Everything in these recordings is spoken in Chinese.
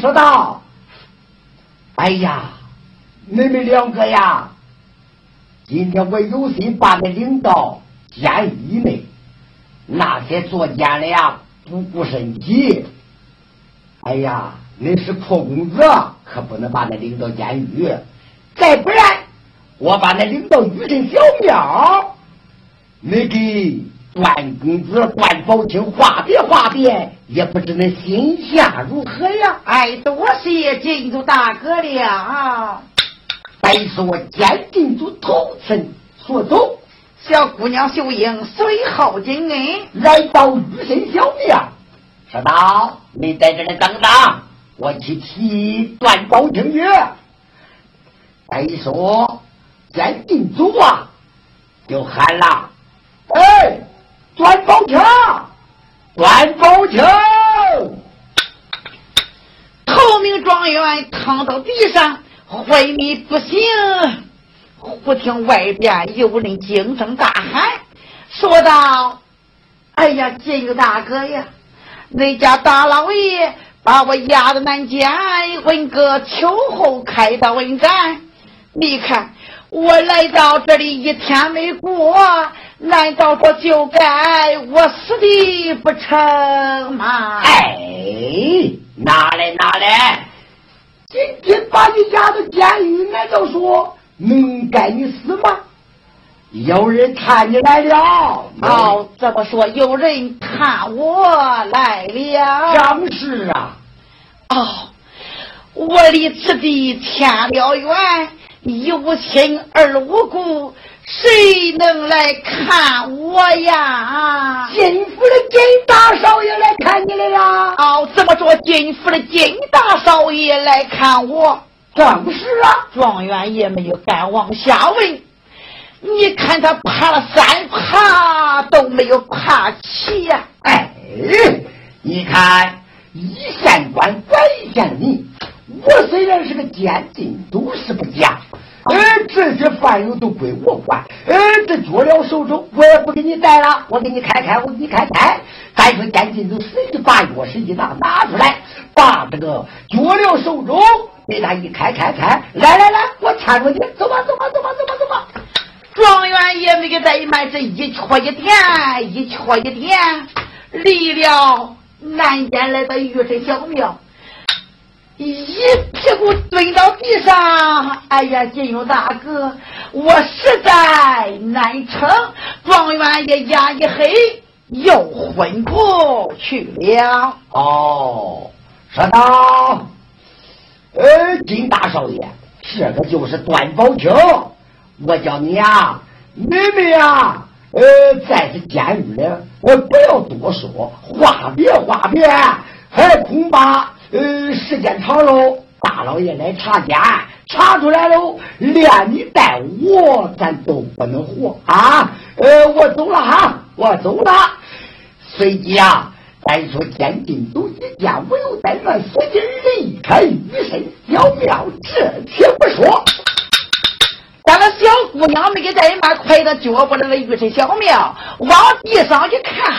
说道：“哎呀，你们两个呀，今天我有心把你领到监狱内，那些作奸的呀，不顾身体。哎呀，你是破公子，可不能把你领到监狱。再不然，我把你领到玉神小庙，你给。”段公子、段宝清话别话别，也不知那心下如何呀？哎，多谢金主大哥了。再说监禁组头身所走，小姑娘秀英随后进恩，来到玉神小庙，说道：“你在这里等等，我去替段宝清去。”再说监禁组啊，就喊了：“哎！”端宝强，段宝强，头名状元躺到地上昏迷不醒。忽听外边有人惊声大喊，说道：“哎呀，金玉大哥呀，那家大老爷把我押到南监，问个秋后开刀问斩。你看我来到这里一天没过。”难道说就该我死的不成吗？哎，拿来拿来！今天把你押到监狱，难道说能该你死吗？有人看你来了。哦，这么说有人看我来了？正是啊。哦，我离此地天了远，一无亲二无故。谁能来看我呀？金府的金大少爷来看你来了。哦，怎么说金府的金大少爷来看我？正是啊，状元也没有敢往下问。你看他爬了三爬都没有爬起呀！哎，你看一县官管一县民，我虽然是个监禁，都是不假。哎，这些犯人都归我管。哎，这脚镣手中我也不给你戴了，我给你开开，我给你开开。再说监禁都随把钥匙一拿，拿出来，把这个脚镣手中给他一开开开。来来来，我搀着你，走吧走吧走吧走吧走吧。状元也没给怠慢，这一撮一点，一撮一点，离了南边来到玉神小庙。一屁股蹲到地上，哎呀，金庸大哥，我实在难撑。状元爷压一黑，又昏过去了。哦，说道：“呃，金大少爷，这个就是段宝清。我叫你呀，妹妹呀，呃，在这监狱里，我不要多说，话别话别，还恐怕。”呃，时间长喽，大老爷来查监，查出来喽，连你带我，咱都不能活啊！呃，我走了哈，我走了。随即啊，再说监禁组一见我有怠慢，随即离开玉神小庙。这且不说，咱们小姑娘没给怠慢，快到脚步那玉神小庙，往地上一看，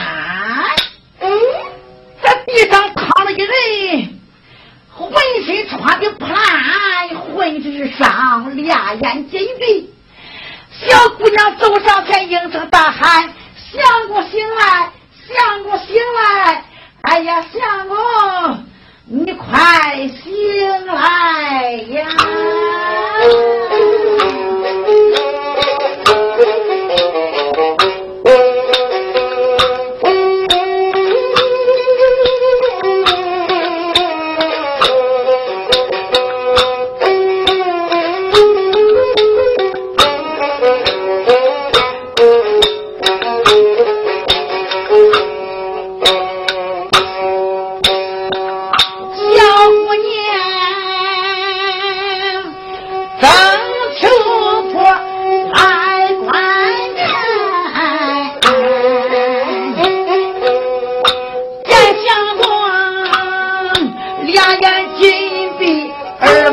嗯，在地上躺了一人。浑身穿的破烂，浑身伤，两眼紧闭。小姑娘走上前，应声大喊：“相公醒来，相公醒来！哎呀，相公，你快醒来呀！”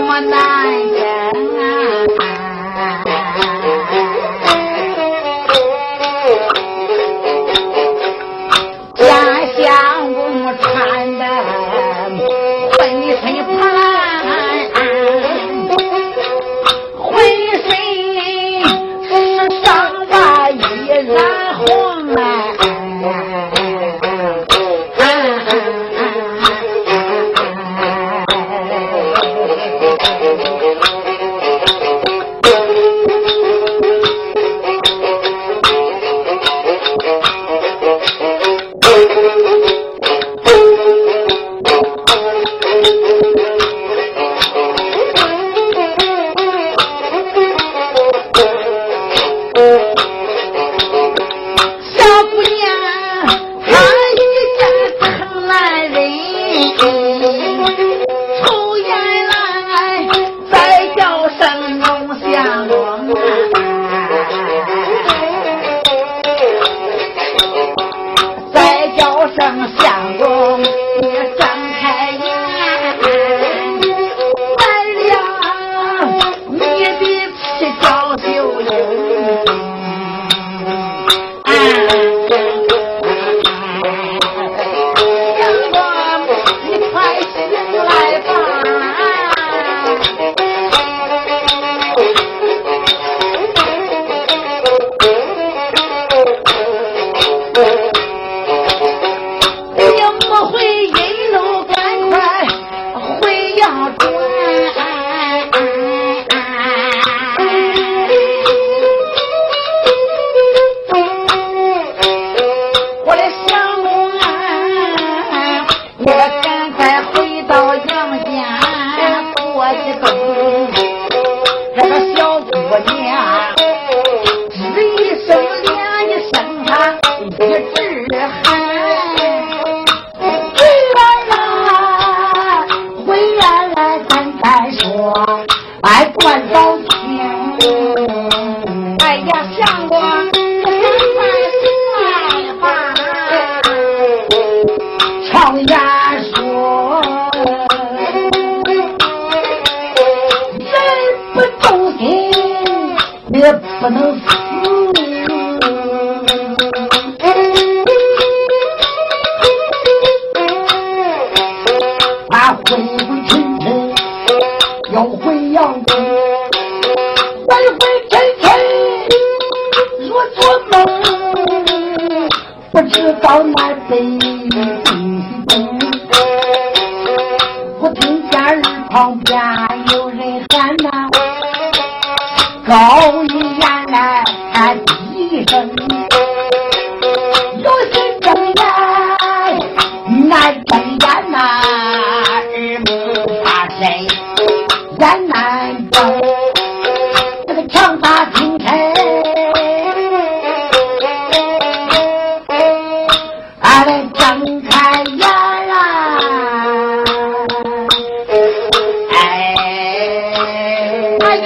one.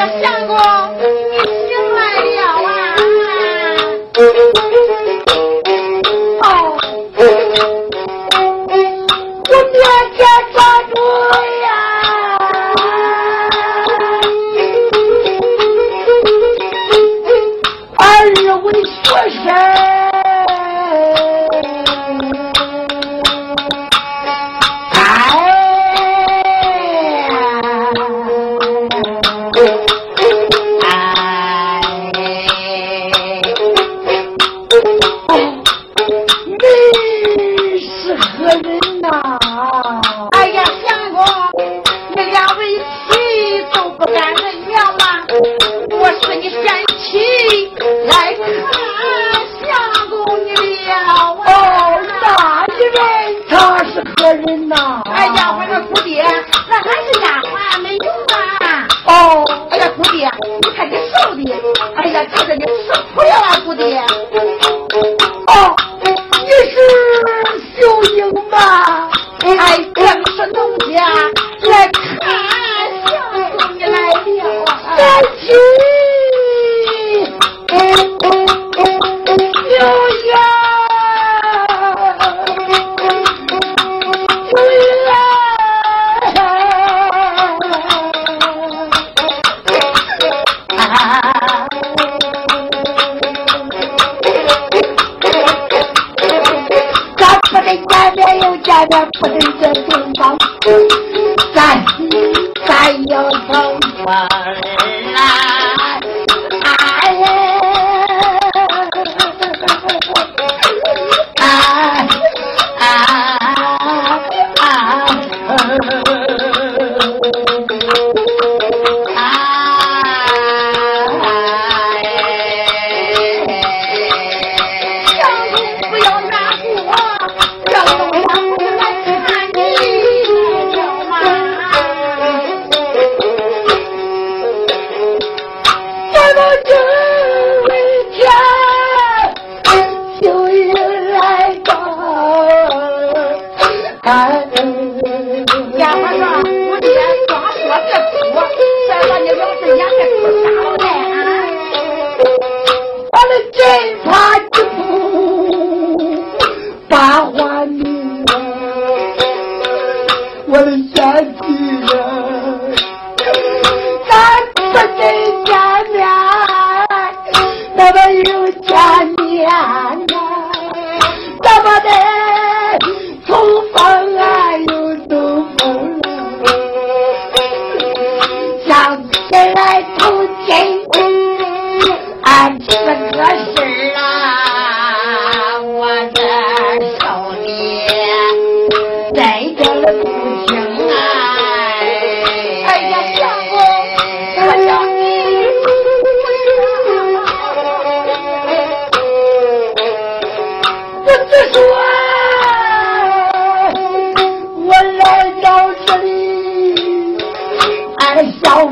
Buenos Cùng bóng. 小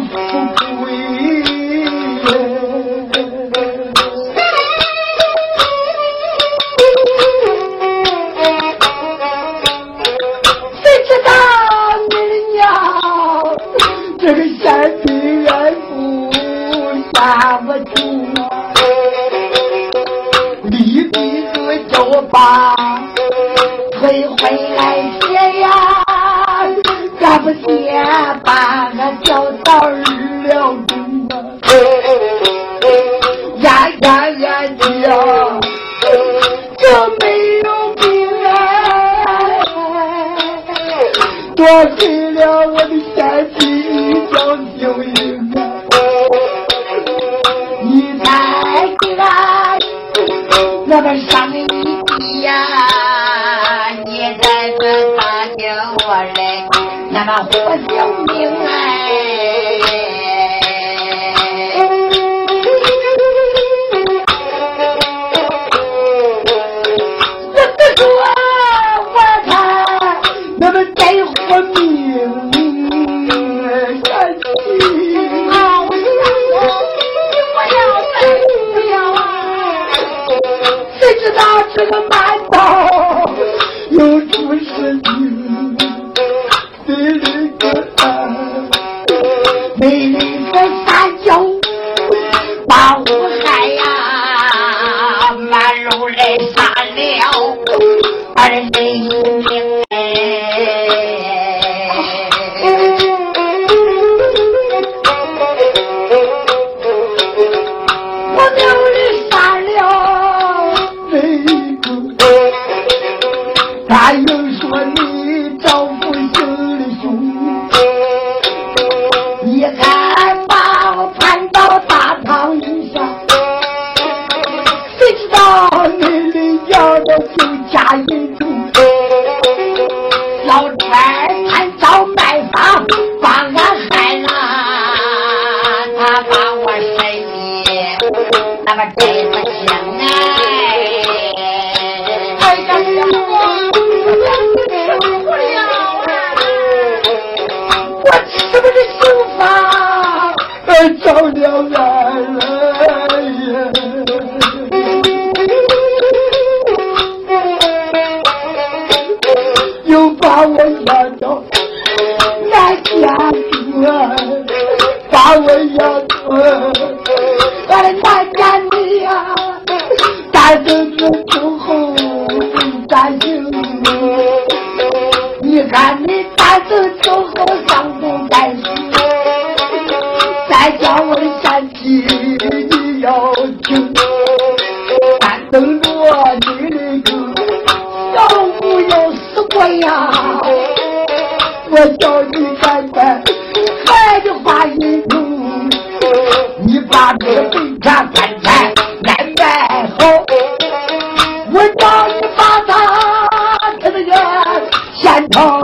山头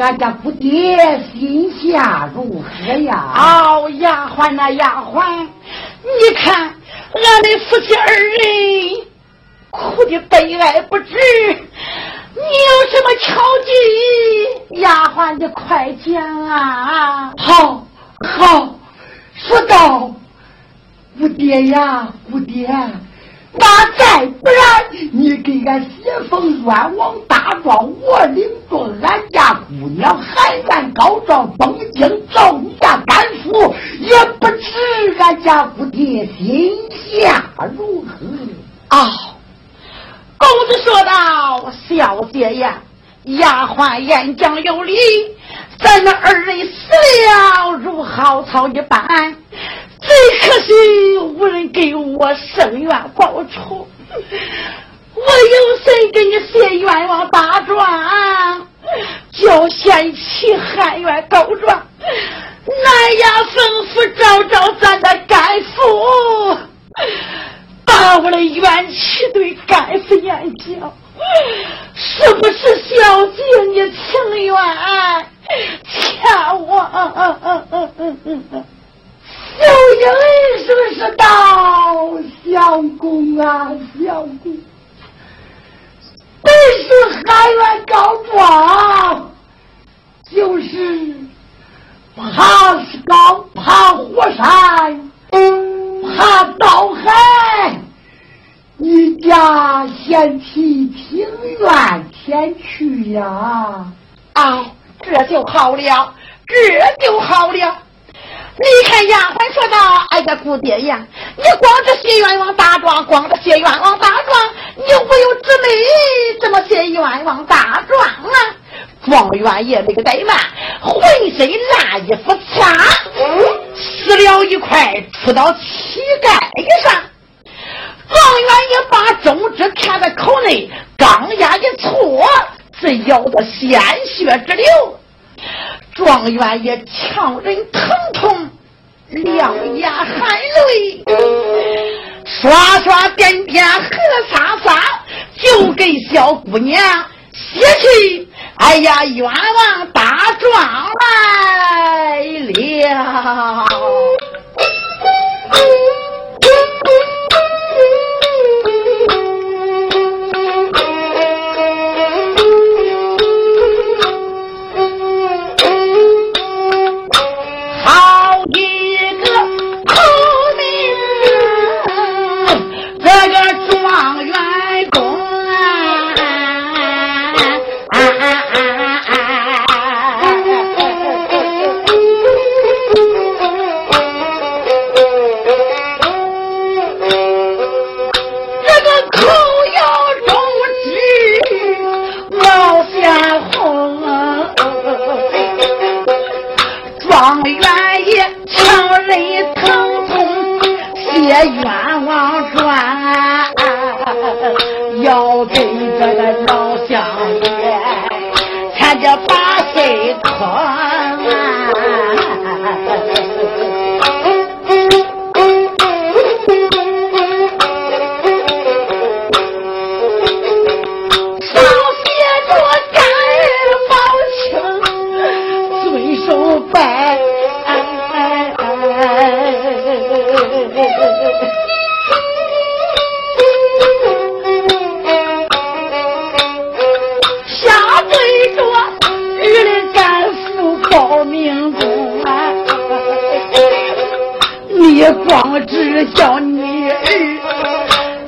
俺家姑爹心下如何呀？哦，丫鬟呐，丫鬟，你看俺的夫妻二人哭的悲哀不止。你有什么巧计？丫鬟，你快讲啊！好，好，说到姑爹呀，姑爹，那再不然，你给俺写封冤枉大状，我领着俺姑娘喊冤告状，东京找你家干父，也不知俺家姑爹心下如何啊。公子说道：“小姐呀，丫鬟言讲有理，咱们二人死了如蒿草一般，最可惜无人给我伸冤报仇。我有谁给你写冤枉大状？叫贤妻喊冤告状，南衙吩咐找找咱的干父。”把我的冤气对干夫言讲，是不是小姐你情愿欠我？小英是不是到相公啊？相公，本是喊冤告状，就是怕是高怕火山，怕倒海。你家贤妻情愿前去呀？啊，这就好了，这就好了。你看丫鬟说道：“哎呀，姑爹呀，你光着写冤枉大状，光着写冤枉大状，你无有之美，怎么写冤枉大状啊？”状元爷那个怠慢，浑身烂衣服擦，撕了一块，出到膝盖上。状元爷把中指看在口内，钢牙一搓，是咬得鲜血直流。状元爷强忍疼痛，两眼含泪，刷刷点点，和洒洒，就给小姑娘写去。哎呀，冤枉大状来了。冤枉状，要给这个老乡爷，看着把心疼。叫你儿，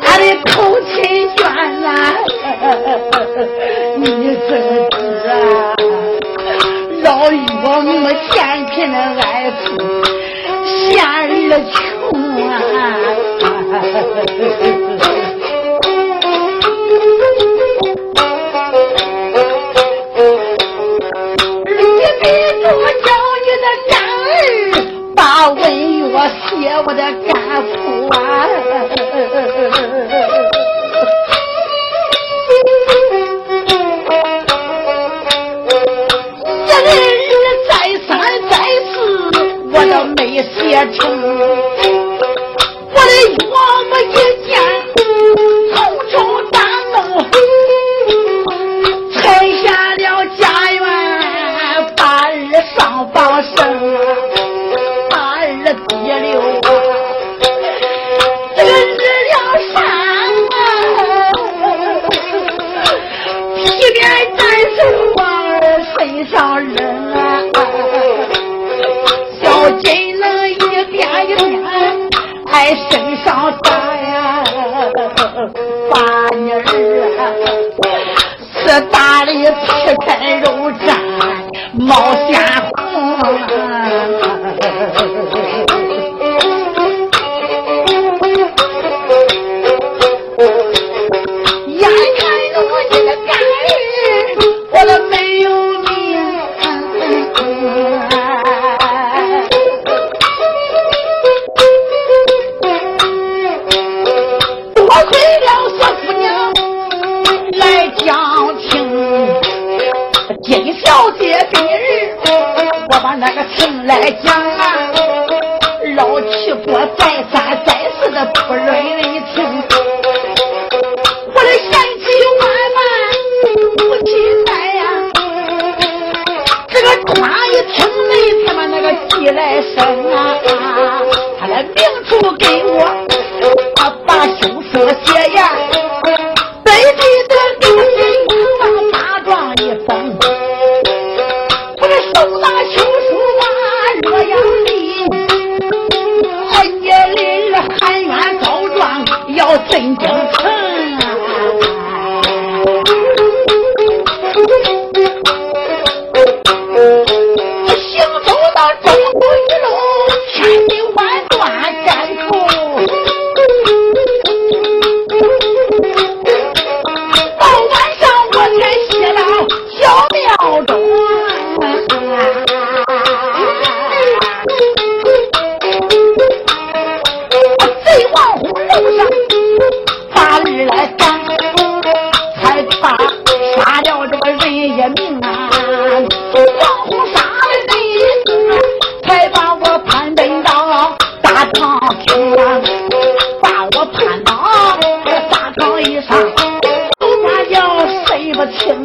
俺的口亲冤难，你这个啊，老岳母偏偏的爱富。么亲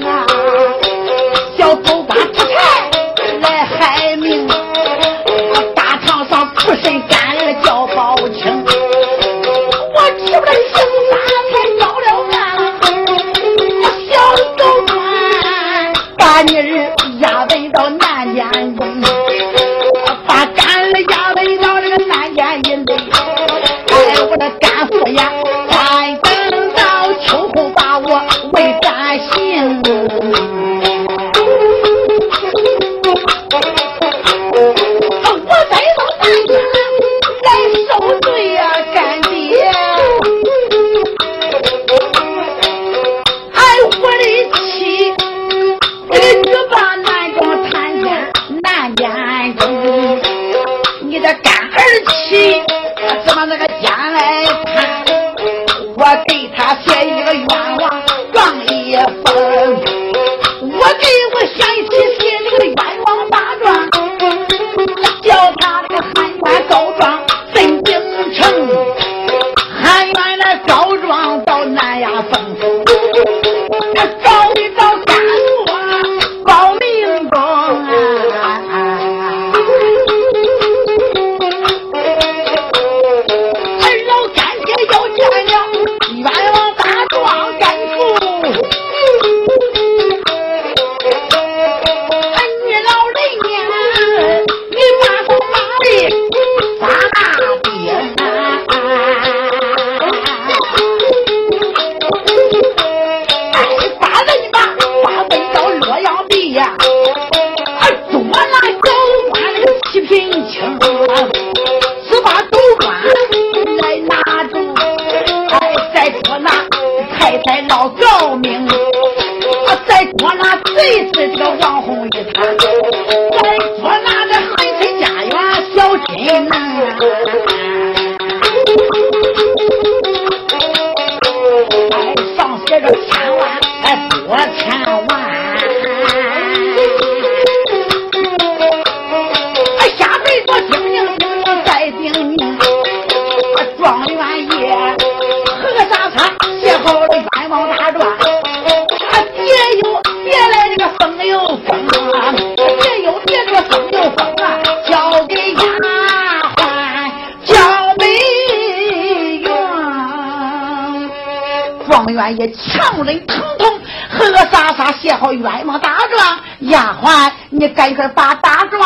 强忍疼痛，和莎莎写好冤枉大状。丫鬟，你赶快把大状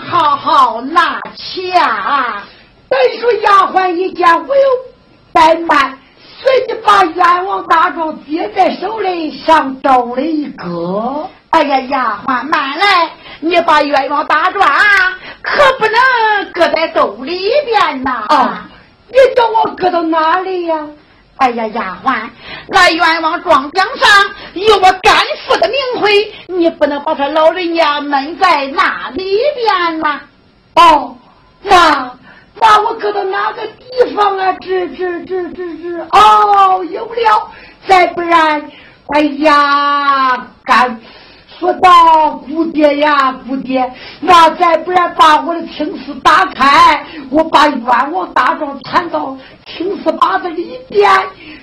好好拿起啊！再说丫鬟一见我又怠慢，随即把冤枉大状接在手里，上周了一搁。哎呀，丫鬟慢来，你把冤枉大状可不能搁在兜里边呐！啊，你叫我搁到哪里呀？哎呀，丫鬟，来冤枉状奖上有我干父的名讳，你不能把他老人家闷在那里边呐。哦，那那我搁到哪个地方啊？这这这这这，哦，有了，再不然，哎呀，干。说道：“姑爹呀，姑爹，那再不然把我的青丝打开，我把冤枉大状缠到青丝把子里边，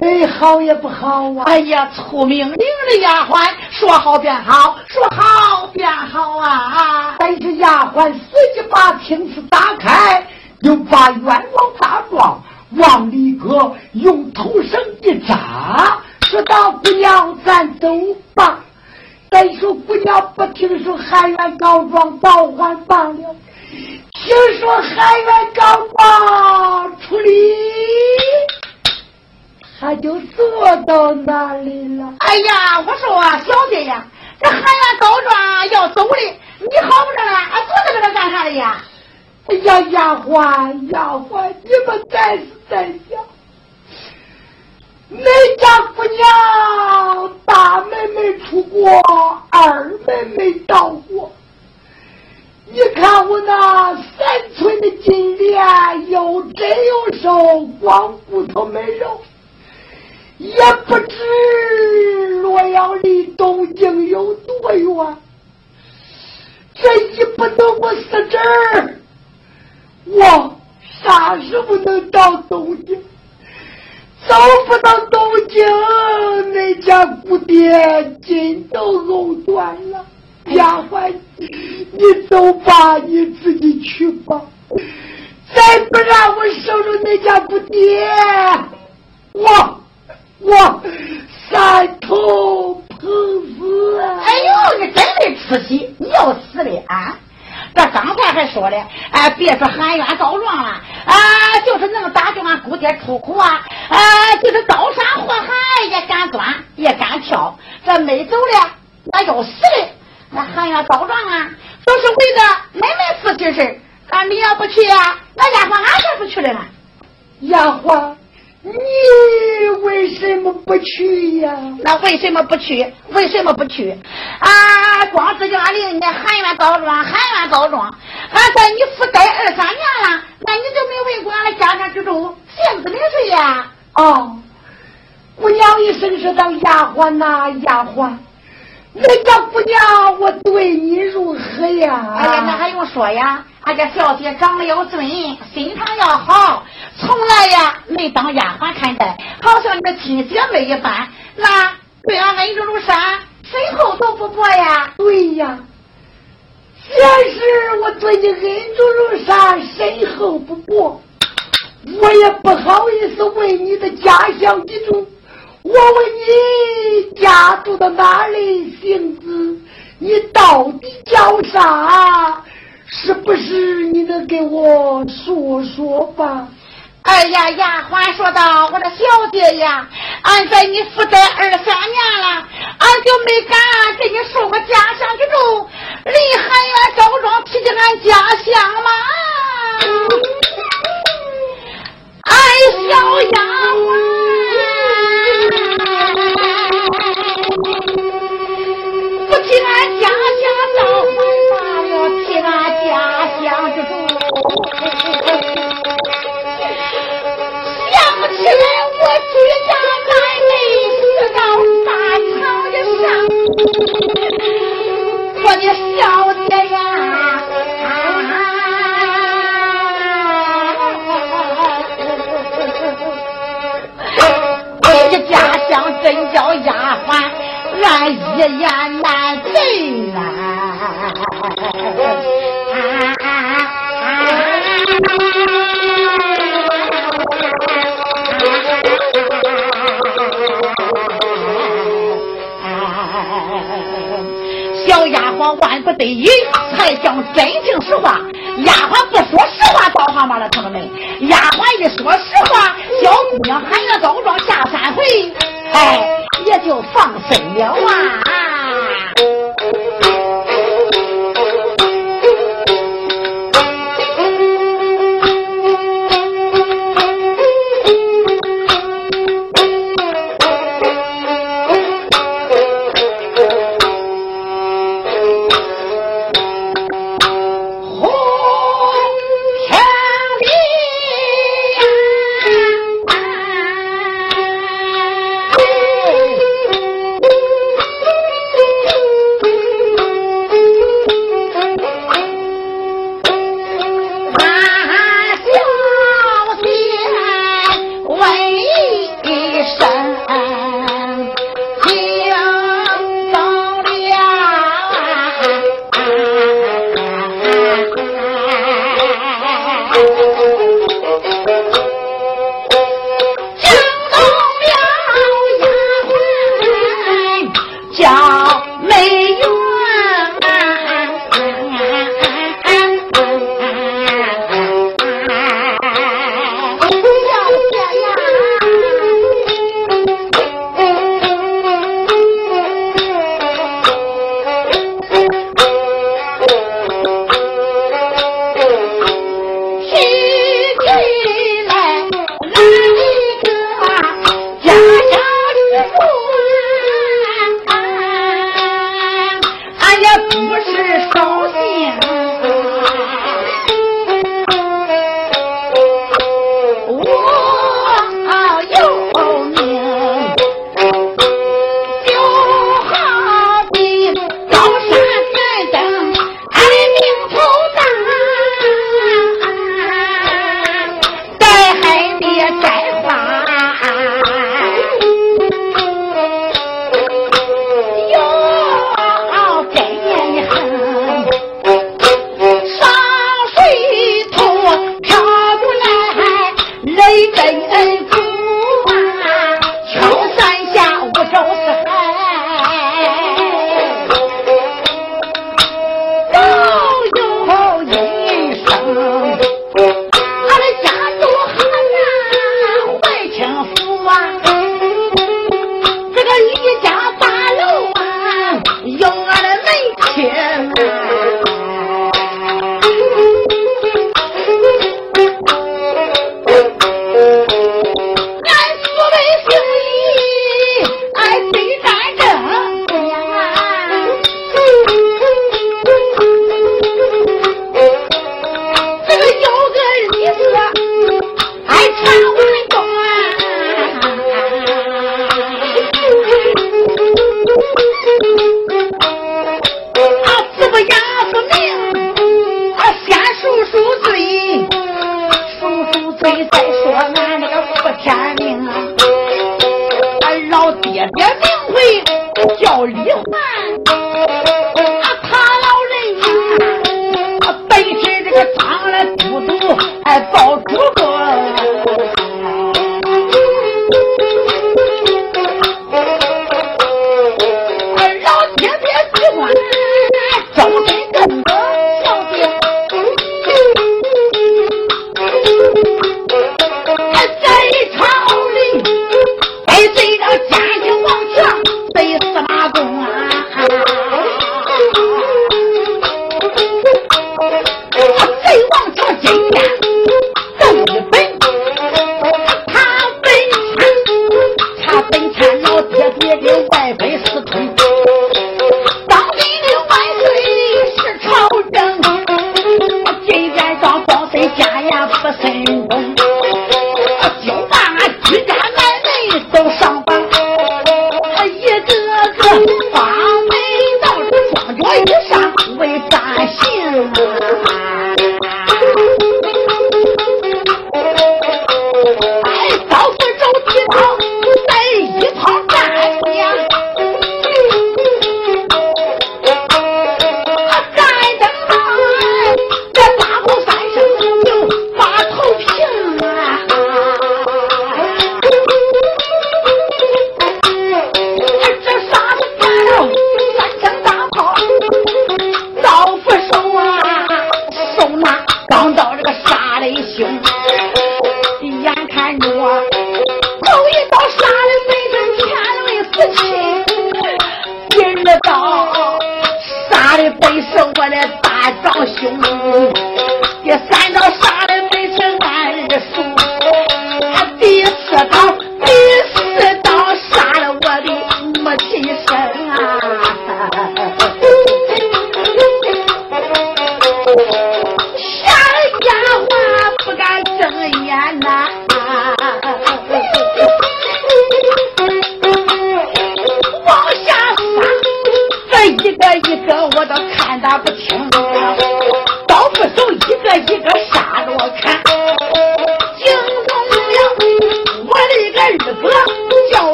哎，好也不好啊！哎呀，出命令的丫鬟，说好便好，说好便好啊！但是丫鬟随即把青丝打开，又把冤枉大状往里搁，用头绳一扎，说道：‘姑娘，咱走吧。’再说姑娘不听说海员告状，倒还罢了；听说海员告状处理，他就坐到那里了。哎呀，我说啊小姐呀，这海员告状要走的，你好不着了，啊，坐在这干啥的呀？哎呀，丫鬟，丫鬟，你们再是在想。恁家姑娘大妹妹出国，二妹妹到过。你看我那三寸的金莲，又真又瘦，光骨头没肉，也不知洛阳离东京有多远。这一不能我死这儿，我啥时候能到东京？走不到东京，那家姑爹筋都藕断了。丫鬟，你走吧，你自己去吧。再不让我收着那家姑爹，我我三头碰死！哎呦，你真没出息，你要死的啊！这刚才还说了，哎，别说喊冤告状了，啊，就是能打救俺姑爹出苦啊，啊，就是刀山火海也敢钻，也敢跳。这没走的，那要死的，那喊冤告状啊，都是为了妹妹夫妻事。俺你要不去呀，那丫鬟俺才不去了呢。丫鬟。你为什么不去呀？那为什么不去？为什么不去？啊，光知叫俺令你喊冤告状，喊冤告状。俺在你府待二三年了，那你就没问过俺的家长之中姓子名谁呀？哦，姑娘一生是当丫鬟呐，丫鬟。人家姑娘，我对你如何呀？哎呀，那还用说呀？俺家小姐长得要俊，心肠要好，从来呀没当丫鬟看待，好像你的亲姐妹一般。那对俺恩重如山，身后都不薄呀？对呀，先是我对你恩重如山，身后不薄，我也不好意思问你的家乡地住。我问你家住到哪里？姓子？你到底叫啥？是不是你能给我说说吧？哎呀，丫鬟说道：“我的小姐呀，俺在你府待二三年了，俺就没敢给你说个家乡之中，离海呀，周庄提起俺家乡吗？” 哎，小丫鬟。才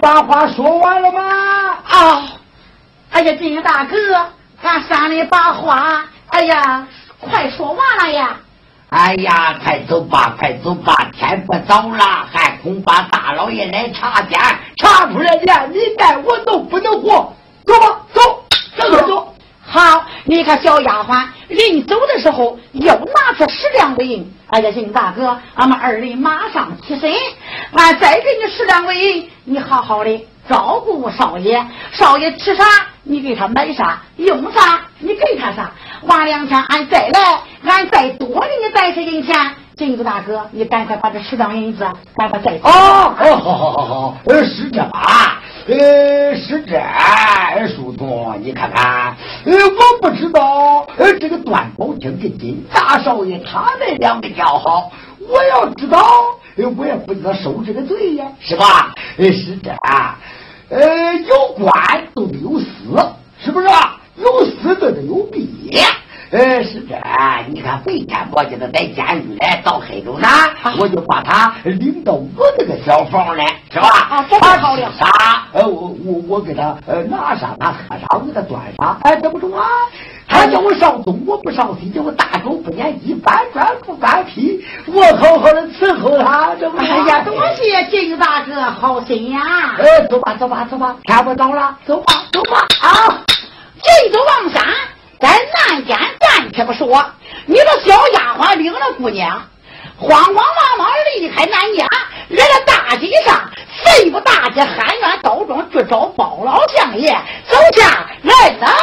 把话说完了吗？啊！哎呀，金大哥，俺山里把话，哎呀，快说完了呀！哎呀，快走吧，快走吧，天不早了，还恐怕大老爷来查监，查出来连你带我都不能活。走吧，走，走走走。好，你看小丫鬟临走的时候又拿出十两纹银。哎呀，金大哥，俺们二人马上起身，俺再给你十两纹银。你好好的照顾少爷，少爷吃啥你给他买啥，用啥你给他啥。晚两天俺再来，俺再多给你带些银钱。金子大哥，你赶快把这十两银子赶快带走。哦好，好好好好，呃，是这吧？呃，是这，书童，你看看，呃，我不知道，呃，这个段宝清跟金大少爷他们两个交好，我要知道。我也不知道受这个罪呀，是吧？呃是这，呃，有官都得有私，是不是？有私都得有弊。呃，是这，你看白天我叫他在监狱里到黑中山，我就把他领到我那个小房来，是吧？啊，这好了。啥？呃，我我我给他呃拿上，他喝上，给他端上，哎，这不中啊？他叫我上东，我不上西，叫我大手不撵鸡，搬砖不搬坯，我好好的伺候他，这不？哎呀，多谢金大哥好心呀！哎，走吧，走吧，走吧，天不早了，走吧，走吧啊！这走望山。在南间暂且不说，你这小丫鬟领着姑娘，慌慌忙忙离开南家，来到大街上，谁不大街喊冤告状去找包老相爷？走下来了。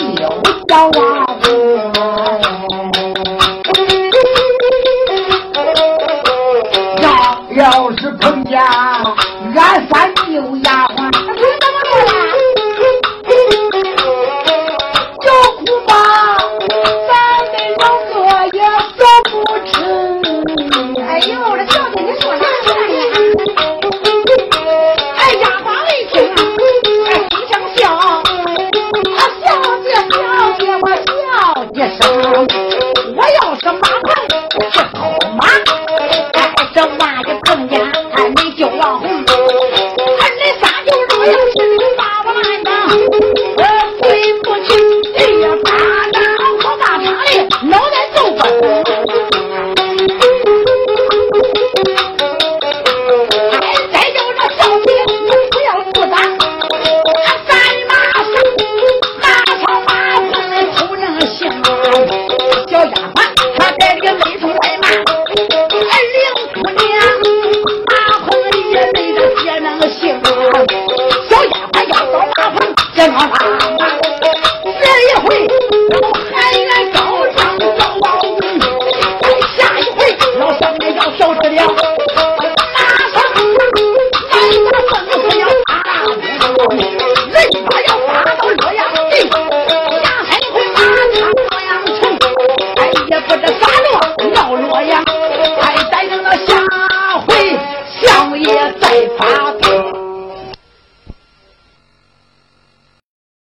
你要回家我要是碰见